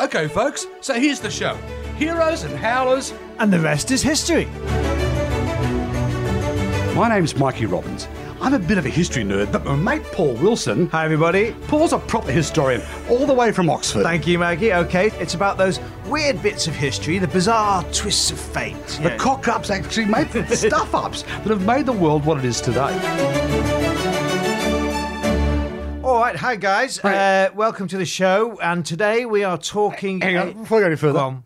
Okay, folks, so here's the show Heroes and Howlers. And the rest is history. My name's Mikey Robbins. I'm a bit of a history nerd, but my mate Paul Wilson. Hi, everybody. Paul's a proper historian, all the way from Oxford. Thank you, Maggie. Okay, it's about those weird bits of history, the bizarre twists of fate. you the know. cock ups actually made the stuff ups that have made the world what it is today. Right, hi, guys. Uh, welcome to the show. And today we are talking. Hang on, before we go any further, Go on.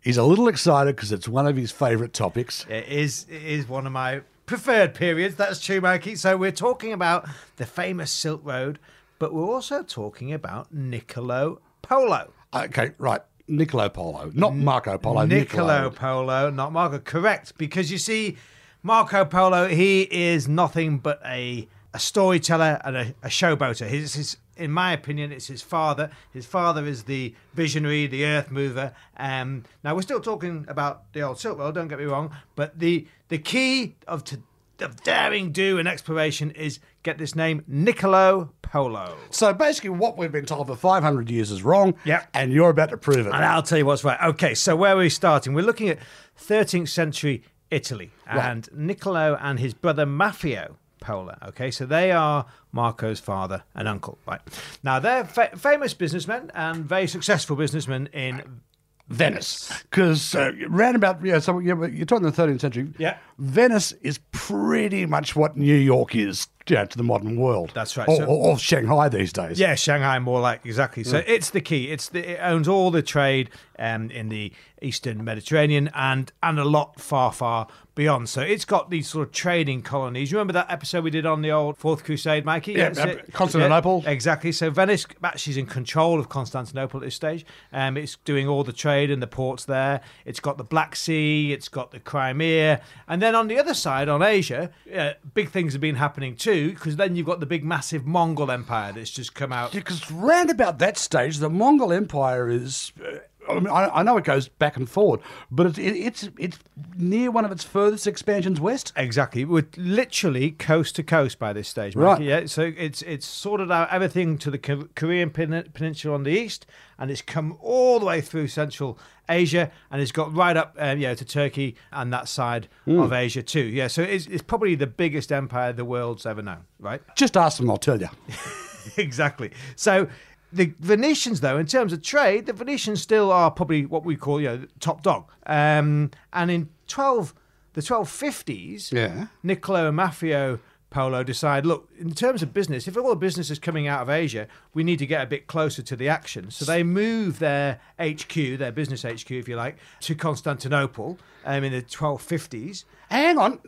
he's a little excited because it's one of his favourite topics. It is, it is one of my preferred periods. That's true, Mikey. So we're talking about the famous Silk Road, but we're also talking about Niccolo Polo. Okay, right. Niccolo Polo, not Marco Polo. Niccolo Polo, not Marco. Correct, because you see, Marco Polo, he is nothing but a a storyteller and a, a showboater. His, his, in my opinion, it's his father. His father is the visionary, the earth mover. Um, now we're still talking about the old Silk Road. Don't get me wrong, but the the key of to, of daring do and exploration is get this name Niccolo Polo. So basically, what we've been told for 500 years is wrong, Yeah. and you're about to prove it. And I'll tell you what's right. Okay, so where are we starting? We're looking at 13th century Italy and Niccolo and his brother Maffeo Polo. Okay, so they are Marco's father and uncle. Right now, they're fa- famous businessmen and very successful businessmen in Venice. Because uh, round about, yeah, so yeah, but you're talking the 13th century. Yeah. Venice is pretty much what New York is yeah, to the modern world. That's right. Or, So- or, or Shanghai these days. Yeah, Shanghai more like exactly. So it's the key. It's the it owns all the trade um, in the Eastern Mediterranean and and a lot far far beyond. So it's got these sort of trading colonies. You remember that episode we did on the old Fourth Crusade, Mikey? Yeah, uh. Constantinople. Yeah, exactly. So Venice actually is in control of Constantinople at this stage. Um, it's doing all the trade and the ports there. It's got the Black Sea. It's got the Crimea, and then on the other side, on Asia, uh, big things have been happening too. Because then you've got the big, massive Mongol Empire that's just come out. Because round about that stage, the Mongol Empire is. Uh, I, mean, I, I know it goes back and forward, but it, it, it's it's near one of its furthest expansions west. Exactly, we're literally coast to coast by this stage, Right. Yeah, so it's it's sorted out everything to the Korean peninsula on the east, and it's come all the way through Central Asia, and it's got right up, um, yeah, to Turkey and that side of Asia too. Yeah, so it's, it's probably the biggest empire the world's ever known, right? Just ask them, I'll tell you. exactly. So the Venetians, though, in terms of trade, the Venetians still are probably what we call, you know, top dog. Um, and in twelve, the twelve fifties, Yeah. Niccolo and Maffeo Polo decide, look, in terms of business, if all the business is coming out of Asia, we need to get a bit closer to the action. So they move their HQ, their business HQ, if you like, to Constantinople um, in the twelve fifties. Hang on,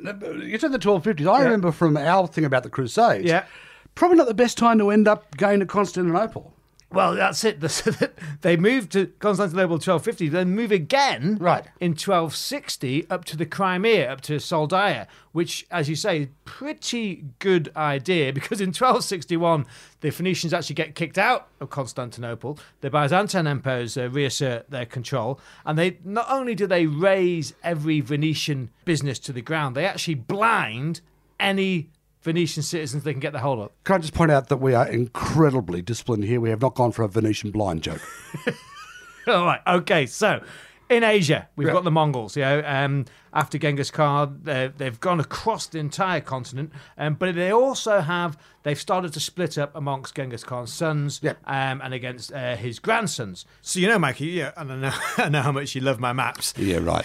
you said the 1250s. I remember from our thing about the Crusades. Yeah. Probably not the best time to end up going to Constantinople. Well, that's it. They moved to Constantinople in 1250, then move again Right. in 1260 up to the Crimea, up to Soldaia, which, as you say, pretty good idea because in 1261 the Venetians actually get kicked out of Constantinople. The Byzantine emperors uh, reassert their control, and they not only do they raise every Venetian business to the ground, they actually blind any Venetian citizens they can get the hold of. Can I just point out that we are incredibly disciplined here? We have not gone for a Venetian blind joke. All right. Okay. So, in Asia, we've got the Mongols. You know, um, after Genghis Khan, they- they've gone across the entire continent, um, but they also have they've started to split up amongst Genghis Khan's sons Yep. um, and against uh, his grandsons. So you know, Mikey, yeah, and I know, I know how much you love my maps. yeah, right.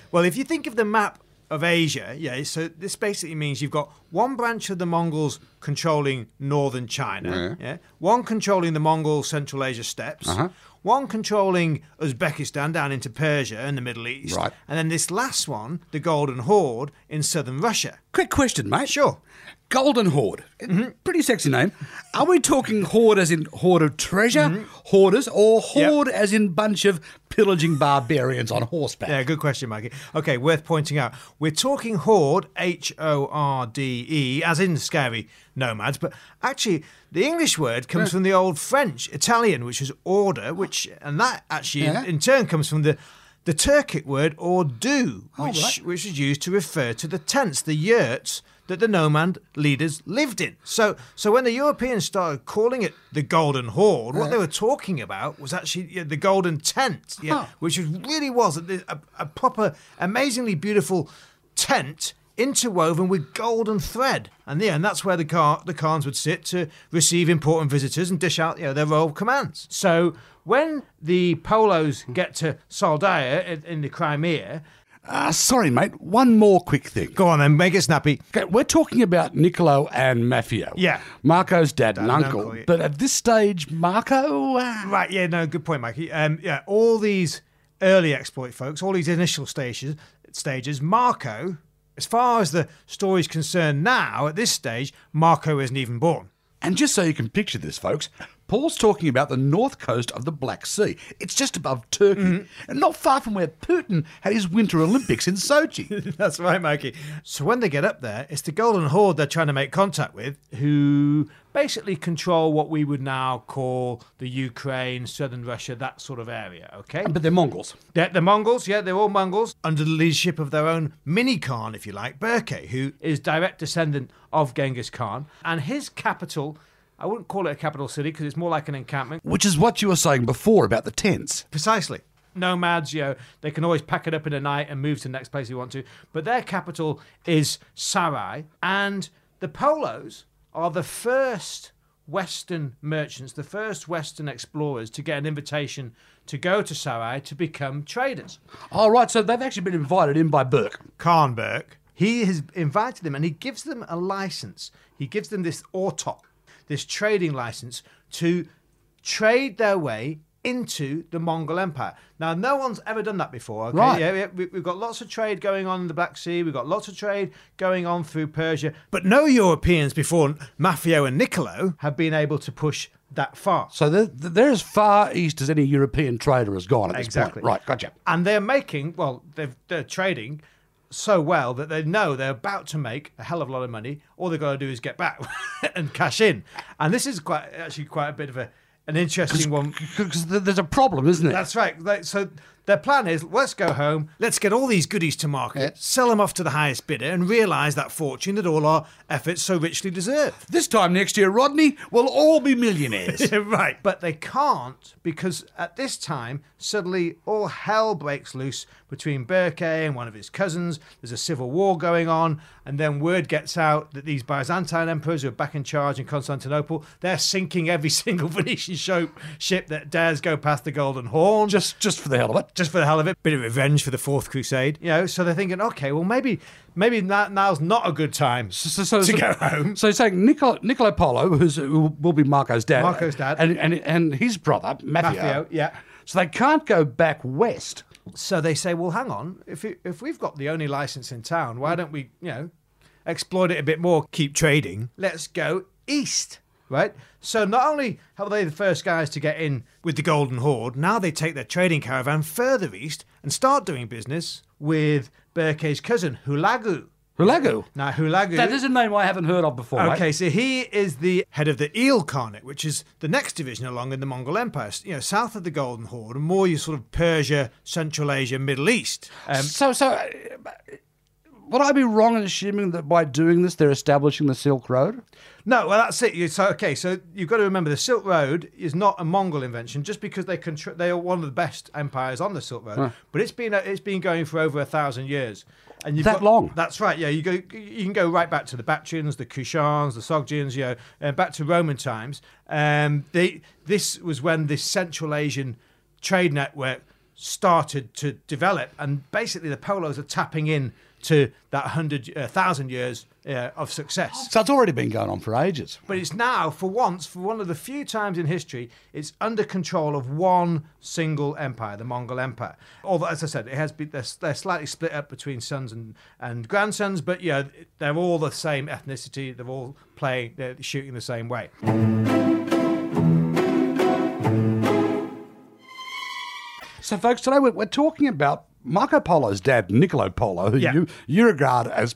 well, if you think of the map of Asia, yeah, so this basically means you've got one branch of the Mongols controlling northern China, yeah, one controlling the Mongol Central Asia steppes, Uh-huh. one controlling Uzbekistan down into Persia and the Middle East, Right. and then this last one, the Golden Horde in southern Russia. Quick question, mate. Sure. Golden Horde. Pretty sexy name. Are we talking horde as in horde of treasure, hoarders, or horde as in bunch of pillaging barbarians on horseback? Yeah, good question, Mikey. Okay, worth pointing out. We're talking horde, H O R D E, as in scary nomads, but actually the English word comes from the old French, Italian, which is order, which and that actually Yeah. in, turn comes from the the Turkic word ordu, oh, which right. which is used to refer to the tents, the yurts that the nomad leaders lived in. So, so when the Europeans started calling it the Golden Horde, what they were talking about was actually yeah, the Golden Tent, yeah, Huh. which was, really was a, a, a proper, amazingly beautiful tent interwoven with golden thread. And yeah, and that's where the car the Khans would sit to receive important visitors and dish out you know, their royal commands. So when the Polos get to Soldaia in, in the Crimea, Uh, sorry, mate. One more quick thing. go on then, make it snappy. Okay, we're talking about Niccolo and Maffeo. Yeah. Marco's dad, and and uncle. uncle, yeah. But at this stage, Marco. Uh, Right, yeah, no, good point, Mikey. Um, yeah, all these early exploit folks, all these initial stages, stages, Marco, as far as the story's concerned now, at this stage, Marco isn't even born. And just so you can picture this, folks, Paul's talking about the north coast of the Black Sea. It's just above Turkey, Mm-hmm. and not far from where Putin had his Winter Olympics in Sochi. That's right, Mikey. So when they get up there, it's the Golden Horde they're trying to make contact with, who basically control what we would now call the Ukraine, southern Russia, that sort of area, okay? but they're Mongols. They're, the Mongols, yeah, they're all Mongols, under the leadership of their own mini Khan, if you like, Berke, who is direct descendant of Genghis Khan. And his capital, I wouldn't call it a capital city because it's more like an encampment. Which is what you were saying before about the tents. Precisely. Nomads, you know, they can always pack it up in a night and move to the next place they want to. But their capital is Sarai. And the Polos are the first Western merchants, the first Western explorers to get an invitation to go to Sarai to become traders. All right, so they've actually been invited in by Berke. Khan Berke, he has invited them and he gives them a license. He gives them this autok, this trading license to trade their way into the Mongol Empire. Now, no one's ever done that before. Okay? Right. Yeah, we, we've got lots of trade going on in the Black Sea. We've got lots of trade going on through Persia. But no Europeans before Maffeo and Niccolo have been able to push that far. So they're, they're as far east as any European trader has gone at this Exactly. point. Right, gotcha. and they're making well they've, they're trading so well that they know they're about to make a hell of a lot of money. All they've got to do is get back and cash in. And this is quite actually quite a bit of a an interesting one. Because there's a problem, isn't it? that's right. So their plan is let's go home let's get all these goodies to market Yeah. sell them off to the highest bidder and realize that fortune that all our efforts so richly deserve This time next year, Rodney, we'll all be millionaires. right. But they can't because at this time, suddenly all hell breaks loose between Berke and one of his cousins. There's a civil war going on. And then word gets out that these Byzantine emperors who are back in charge in Constantinople, they're sinking every single Venetian ship that dares go past the Golden Horn. just, just for the hell of it. Just for the hell of it, bit of revenge for the Fourth Crusade, you know. So they're thinking, okay, well maybe, maybe now, now's not a good time So, so, to so, go home. So you're saying Niccolo, Niccolo Polo, who's, who will be Marco's dad, Marco's dad. and and, and his brother Maffeo, yeah. So they can't go back west. So they say, well, hang on. If it, if we've got the only license in town, why don't we, you know, exploit it a bit more, keep trading? Let's go east, right? So not only are they the first guys to get in with the Golden Horde, now they take their trading caravan further east and start doing business with Berke's cousin Hulagu. Hulagu. Now Hulagu. That is a name I haven't heard of before. mate. Okay, so he is the head of the Ilkhanate, which is the next division along in the Mongol Empire. You know, south of the Golden Horde, more you sort of Persia, Central Asia, Middle East. Um, So, so uh, would I be wrong in assuming that by doing this they're establishing the Silk Road? no, well that's it. So okay, so you've got to remember the Silk Road is not a Mongol invention. Just because they contr- they are one of the best empires on the Silk Road, but it's been it's been going for over a thousand years. And you've That got- long? That's right. Yeah, you go. You can go right back to the Bactrians, the Kushans, the Sogdians. You know, uh, back to Roman times. Um, they this was when this Central Asian trade network started to develop, and basically the Polos are tapping in to that hundred uh, thousand years uh, of success. So it's already been going on for ages. But it's now, for once, for one of the few times in history, it's under control of one single empire, the Mongol Empire. Although, as I said, it has been they're, they're slightly split up between sons and, and grandsons, but yeah, they're all the same ethnicity. They're all playing, they're shooting the same way. So, folks, today we're, we're talking about Marco Polo's dad, Niccolo Polo, who Yeah. you, you regard as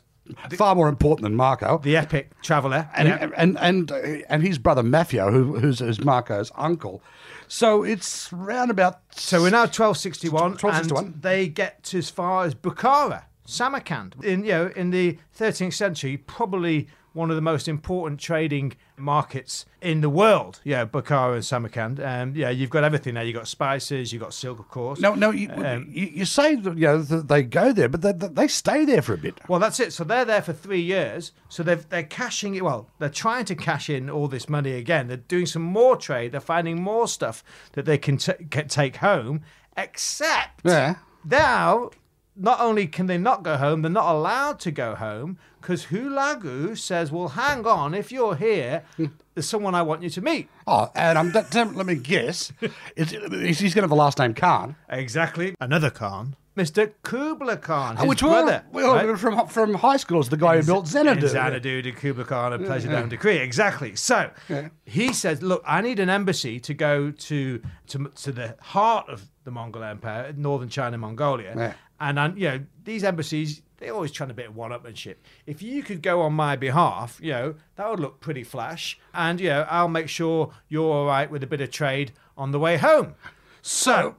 far more important than Marco. The epic traveller. and, yeah. and and and his brother Maffeo, who, who's, who's Marco's uncle. So it's round about. So we're now 1261, 1261. and they get to as far as Bukhara. Samarkand. In you know, in the 13th century, probably one of the most important trading markets in the world. Yeah, Bukhara and Samarkand. Um, yeah, you've got everything there. You've got spices, you've got silk, of course. No, no, you, Um, you, you say that, you know that they go there, but they, they stay there for a bit. Well, that's it. So they're there for three years. So they've, they're cashing it. Well, they're trying to cash in all this money again. They're doing some more trade. They're finding more stuff that they can, t- can take home. Except Yeah. now, not only can they not go home, they're not allowed to go home because Hulagu says, "Well, hang on. If you're here, there's someone I want you to meet." Oh, and um, that, that- let me guess, is, is he's going to have the last name Khan? Exactly. Another Khan, Mr. Kubla Khan, his Which brother. we all, right? we from from high school is the guy who built Xanadu. Xanadu to Kublai Khan and Pleasure Dome Decree. Exactly. So Yeah. he says, "Look, I need an embassy to go to to, to the heart of the Mongol Empire, northern China, Mongolia, Yeah. And you know these embassies." They're always trying a bit of one-upmanship. If you could go on my behalf, you know that would look pretty flash, and you know I'll make sure you're all right with a bit of trade on the way home. So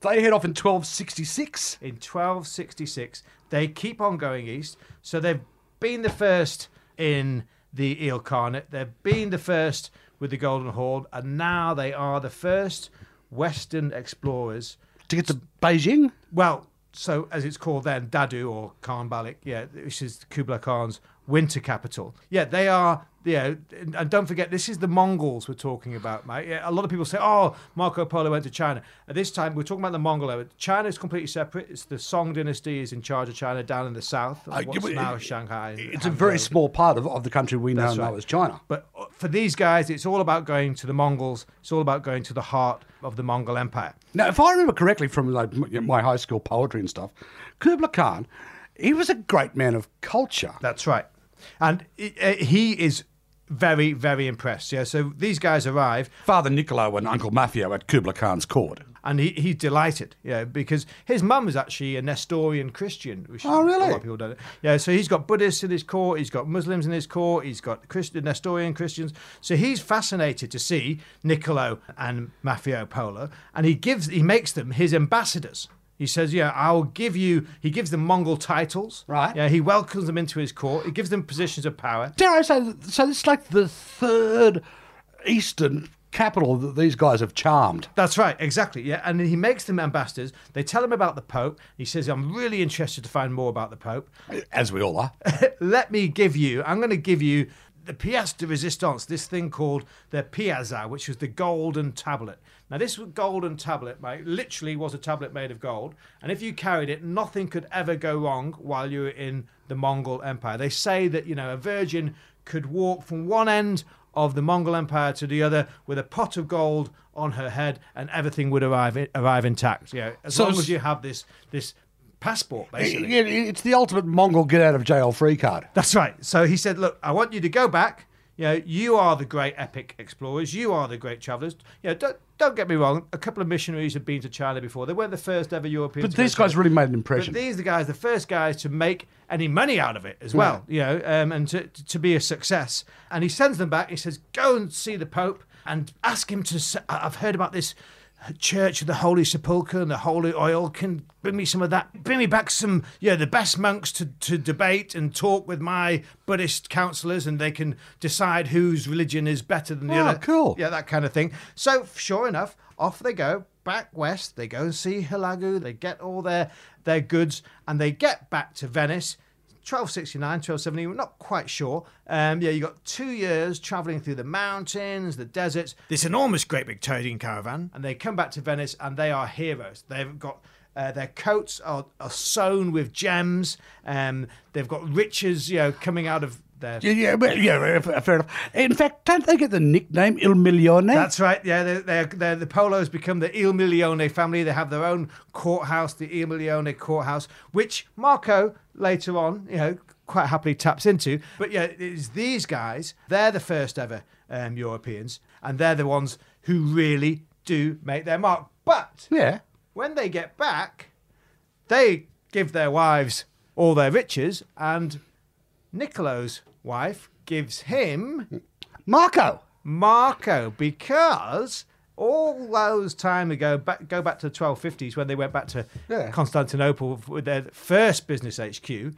they head off in 1266. in 1266. They keep on going east. So they've been the first in the Ilkhanate. They've been the first with the Golden Horde. And now they are the first Western explorers. To get to Beijing? Well, so as it's called then, Dadu or Khanbaliq, yeah, which is Kublai Khan's winter capital. Yeah, they are. Yeah, and and don't forget, this is the Mongols we're talking about, mate. Yeah, a lot of people say, "Oh, Marco Polo went to China." At this time, we're talking about the Mongol era. China is completely separate. It's the Song dynasty is in charge of China down in the south, Uh, what's yeah, now it- Shanghai. It's a very small part of, of the country we now That's know right. as China. But uh, for these guys, it's all about going to the Mongols. It's all about going to the heart of the Mongol Empire. Now, if I remember correctly from like my high school poetry and stuff, Kubla Khan, he was a great man of culture. That's right. And uh, he is very, very impressed. Yeah. So these guys arrive Father Niccolo and Uncle Maffeo at Kubla Khan's court. and he, he's delighted. Yeah. Because his mum is actually a Nestorian Christian. Which Oh, really? A lot of people don't. Yeah. So he's got Buddhists in his court. He's got Muslims in his court. He's got Christian, Nestorian Christians. So he's fascinated to see Niccolo and Maffeo Polo. And he gives, he makes them his ambassadors. He says, "Yeah, I'll give you." He gives them Mongol titles. Right. Yeah. He welcomes them into his court. He gives them positions of power. Dare I say, so it's like the third eastern capital that these guys have charmed. That's right, exactly. Yeah, and he makes them ambassadors. They tell him about the Pope. He says, "I'm really interested to find more about the Pope. As we all are. Let me give you. I'm going to give you the pièce de résistance. This thing called the paiza, which was the golden tablet. Now, this golden tablet, mate, literally was a tablet made of gold. And if you carried it, nothing could ever go wrong while you were in the Mongol Empire. They say that you know a virgin could walk from one end of the Mongol Empire to the other with a pot of gold on her head, and everything would arrive arrive intact. Yeah, as So long as you have this this passport, basically. Yeah, it's the ultimate Mongol get out of jail free card. That's right. So he said, "Look, I want you to go back. You know, you are the great epic explorers. You are the great travelers. You know, don't don't get me wrong. A couple of missionaries have been to China before. They weren't the first ever Europeans. But these guys really made an But impression. these are the guys, the first guys to make any money out of it as well. You know, um, and to to be a success. And he sends them back. He says, "Go and see the Pope and ask him to. I've heard about this." Church of the Holy Sepulchre and the Holy Oil can bring me some of that. Bring me back some, yeah, the best monks to, to debate and talk with my Buddhist counselors, and they can decide whose religion is better than the Oh, other. cool. Yeah, that kind of thing. So, sure enough, off they go back west. They go and see Hulagu. They get all their their goods, and they get back to Venice. 1269, 1270, we're not quite sure. Um, yeah, you got two years traveling through the mountains, the deserts, this enormous, great big trading caravan, and they come back to Venice and they are heroes. They've got uh, their coats are, are sewn with gems. Um, they've got riches, you know, coming out of Yeah, yeah, well, yeah, fair enough. In fact, don't they get the nickname Il Milione? That's right. Yeah, they're, they're, they're, the Polos become the Il Milione family. They have their own courthouse, the Il Milione courthouse, which Marco later on, you know, quite happily taps into. But yeah, it's these guys. They're the first ever um, Europeans, and they're the ones who really do make their mark. But yeah. when they get back, they give their wives all their riches, and Niccolo's wife gives him Marco. Marco because all those time ago, back, go back to the 1250s when they went back to Yeah. Constantinople with their first business HQ.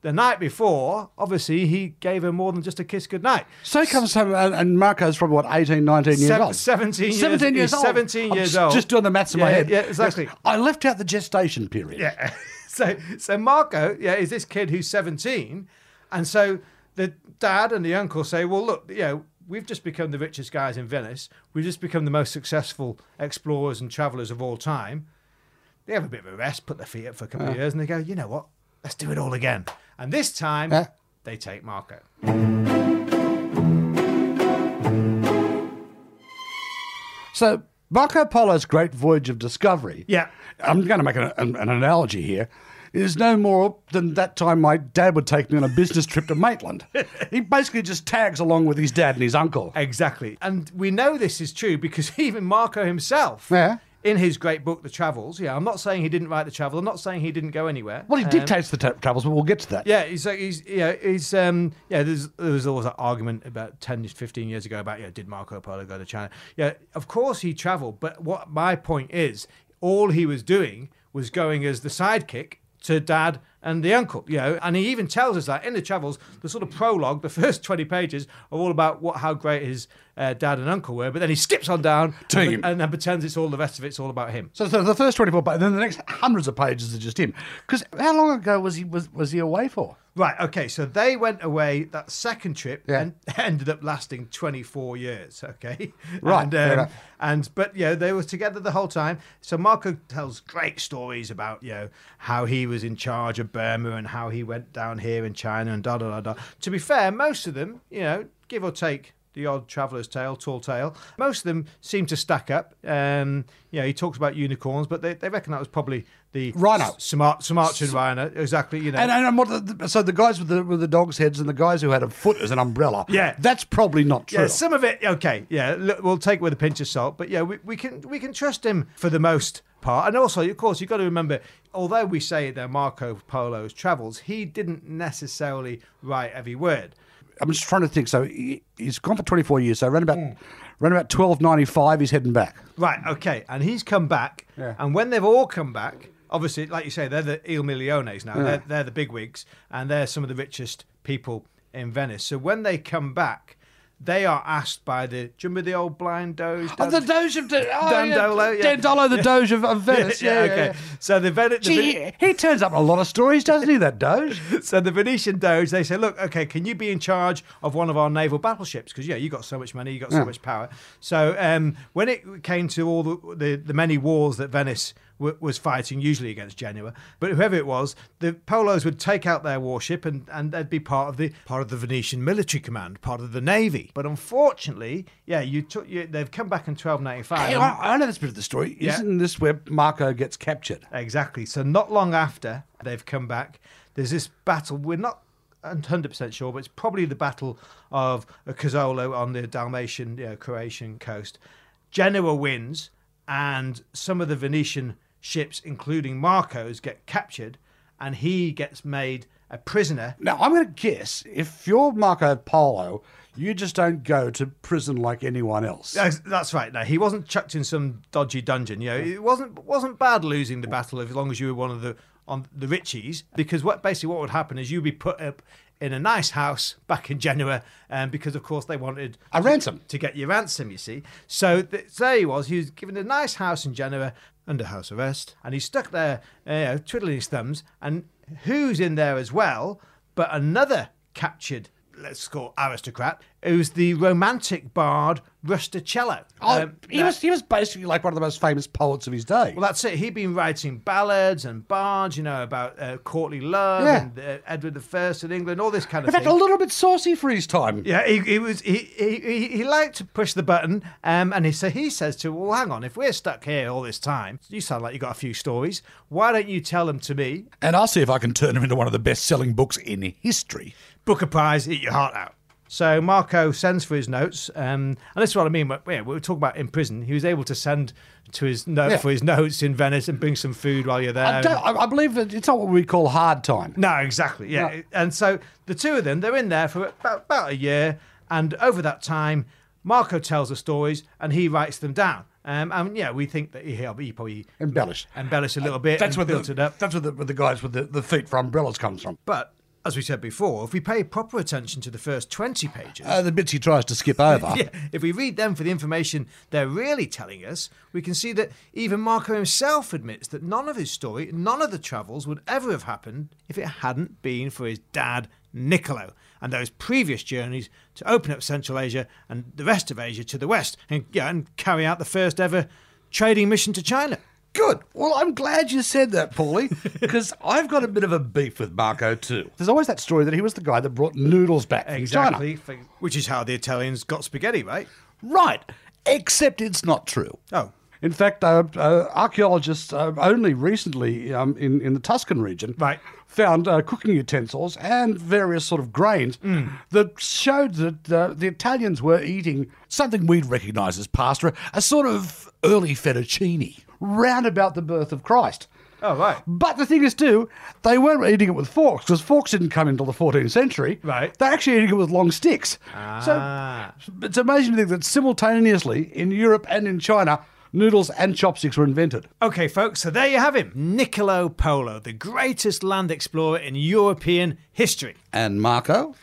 The night before, obviously, he gave her more than just a kiss goodnight. So he comes home, and, and Marco's probably, what, 18, 19 years old? 17 years- 17 years old. 17 I'm years old. Just doing the maths in my head. yeah, exactly. I left out the gestation period. Yeah. So so Marco, yeah, is this kid who's 17, and so the dad and the uncle say, well, look, you know, we've just become the richest guys in Venice. We've just become the most successful explorers and travelers of all time. They have a bit of a rest, put their feet up for a couple of years, and they go, you know what? Let's do it all again. And this time, Yeah. they take Marco. So Marco Polo's great voyage of discovery. Yeah. I'm going to make an, an, an analogy here. Is no more than that time my dad would take me on a business trip to Maitland. he basically just tags along with his dad and his uncle. Exactly. And we know this is true because even Marco himself, Yeah. in his great book, The Travels, yeah, I'm not saying he didn't write The Travel. I'm not saying he didn't go anywhere. Well, he Um, dictates the tra- travels, but we'll get to that. Yeah, he's like he's yeah he's um yeah. There's there was always that argument about 10, 15 years ago about yeah did Marco Polo go to China? Yeah, of course he travelled, but what my point is, all he was doing was going as the sidekick to dad and the uncle, you know, and he even tells us that in the travels, the sort of prologue, the first 20 pages are all about what how great his uh, dad and uncle were, but then he skips on down To and, him. and then pretends it's all the rest of it's all about him. So, so the first 24 pages, then the next hundreds of pages are just him. Because how long ago was he was, was he away for? Right. Okay. So they went away. That second trip Yeah. and ended up lasting 24 years. Okay. Right, And, um, and but yeah, they were together the whole time. So Marco tells great stories about you know how he was in charge of Burma and how he went down here in China and da da da da. To be fair, most of them, you know, give or take. The odd traveller's tale, tall tale. Most of them seem to stack up. Um, yeah, he talks about unicorns, but they, they reckon that was probably the Rhino. Smart, Sumatran rhino. Exactly. You know. And, and, what the, so the guys with the with the dogs' heads and the guys who had a foot as an umbrella. Yeah. that's probably not true. Yeah, some of it okay. Yeah, look, we'll take it with a pinch of salt, but yeah, we, we can we can trust him for the most part. And also, of course, you've got to remember, although we say that Marco Polo's travels, he didn't necessarily write every word. I'm just trying to think. So he, he's gone for 24 years. So around about Hmm. around about 1295, he's heading back. Right. Okay. And he's come back, Yeah. and when they've all come back, obviously, like you say, they're the Il Miliones now. They're, they're the bigwigs, and they're some of the richest people in Venice. So when they come back. They are asked by the. Do you remember the old blind doge? Oh, the Doge of oh, Dandolo, yeah. Dandolo, the Doge of, of Venice. Yeah, yeah, okay. yeah. So the, Ven- the Gee, Ven- he, turns up a lot of stories, doesn't he? That Doge. so the Venetian Doge, they say, look, okay, can you be in charge of one of our naval battleships? Because yeah, you got so much money, you got so much power. So um, when it came to all the, the, the many wars that Venice was fighting, usually against Genoa, but whoever it was, the Polos would take out their warship and, and they'd be part of the part of the Venetian military command, part of the navy. But unfortunately, yeah, you took you, they've come back in 1295. Hey, and- I, I know this bit of the story. Yeah. Isn't this where Marco gets captured? Exactly. So not long after they've come back, there's this battle. We're not 100% sure, but it's probably the Battle of Curzola on the Dalmatian, you know, Croatian coast. Genoa wins, and some of the Venetian ships, including Marco's, get captured, and he gets made a prisoner. Now, I'm going to guess if you're Marco Polo, you just don't go to prison like anyone else. That's, that's right. No, he wasn't chucked in some dodgy dungeon. You know, it wasn't wasn't bad losing the battle as long as you were one of the on the richies. Because what basically what would happen is you'd be put up in a nice house back in Genoa, um, because of course they wanted A ransom. to get your ransom. You see, so th- there he was. He was given a nice house in Genoa under house arrest, and he's stuck there, uh, you know, twiddling his thumbs. And who's in there as well? But another captured, let's call aristocrat, who's the romantic bard Rustichello. Oh, Um, he that- was he was basically like one of the most famous poets of his day. well, that's it. He'd been writing ballads and bards, you know, about uh, courtly love Yeah. and uh, Edward the First in England, all this kind of In fact, thing. a little bit saucy for his time. Yeah, he, he was he, he he he liked to push the button, um, and he so he says to, well, hang on, if we're stuck here all this time, you sound like you got a few stories. Why don't you tell them to me? And I'll see if I can turn them into one of the best-selling books in history. Booker Prize, eat your heart out. So Marco sends for his notes, um, and this is what I mean. But yeah, we were talking about in prison. He was able to send to his note Yeah. for his notes in Venice and bring some food while you're there. I, don't, I, I believe that it's not what we call hard time. No, exactly. Yeah. No. And so the two of them, they're in there for about, about a year. And over that time, Marco tells the stories and he writes them down. Um, and yeah, we think that he, he probably Embellished. embellished a little bit That's where built the, it up. That's where the, where the guys with the, the feet for umbrellas comes from. But as we said before, if we pay proper attention to the first 20 pages, Uh, the bits he tries to skip over. yeah, if we read them for the information they're really telling us, we can see that even Marco himself admits that none of his story, none of the travels would ever have happened if it hadn't been for his dad, Niccolo, and those previous journeys to open up Central Asia and the rest of Asia to the west, and, yeah, and carry out the first ever trading mission to China. Good. Well, I'm glad you said that, Paulie, because I've got a bit of a beef with Marco too. There's always that story that he was the guy that brought noodles back from China. Exactly, for- which is how the Italians got spaghetti, right? Right. Except it's not true. Oh. In fact, uh, uh, archaeologists uh, only recently um, in, in the Tuscan region Right. found uh, cooking utensils and various sort of grains that showed that uh, the Italians were eating something we'd recognise as pasta, a sort of early fettuccine, round about the birth of Christ. Oh, right. But the thing is, too, they weren't eating it with forks because forks didn't come until the 14th century. Right. They're actually eating it with long sticks. Ah. So it's amazing to think that simultaneously in Europe and in China, noodles and chopsticks were invented. Okay, folks, so there you have him. Niccolo Polo, the greatest land explorer in European history. And Marco?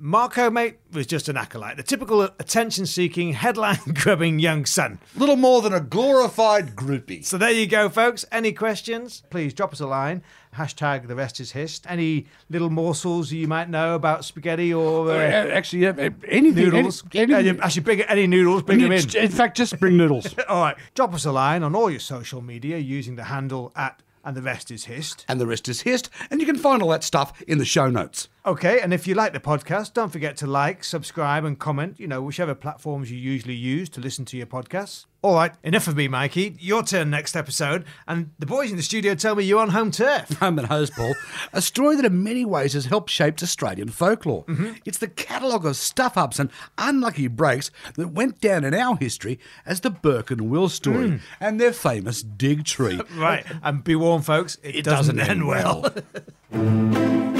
Marco, mate, was just an acolyte, the typical attention seeking, headline grubbing young son. Little more than a glorified groupie. So there you go, folks. Any questions? Please drop us a line. Hashtag the rest is hist. Any little morsels you might know about spaghetti or Uh, uh, Actually, yeah, anything. noodles? Any, any- Any- Actually, bring any noodles, bring them in. in fact, just bring noodles. All right, drop us a line on all your social media using the handle at and the rest is hist. and the rest is hist. And you can find all that stuff in the show notes. Okay, and if you like the podcast, don't forget to like, subscribe, and comment, you know, whichever platforms you usually use to listen to your podcasts. All right, enough of me, Mikey. Your turn next episode. And the boys in the studio tell me you're on home turf. Home and Hose Paul, a story that in many ways has helped shape Australian folklore. Mm-hmm. It's the catalogue of stuff ups and unlucky breaks that went down in our history as the Burke and Will story hmm. and their famous dig tree. right, and be warned, folks, it, It doesn't, doesn't end well.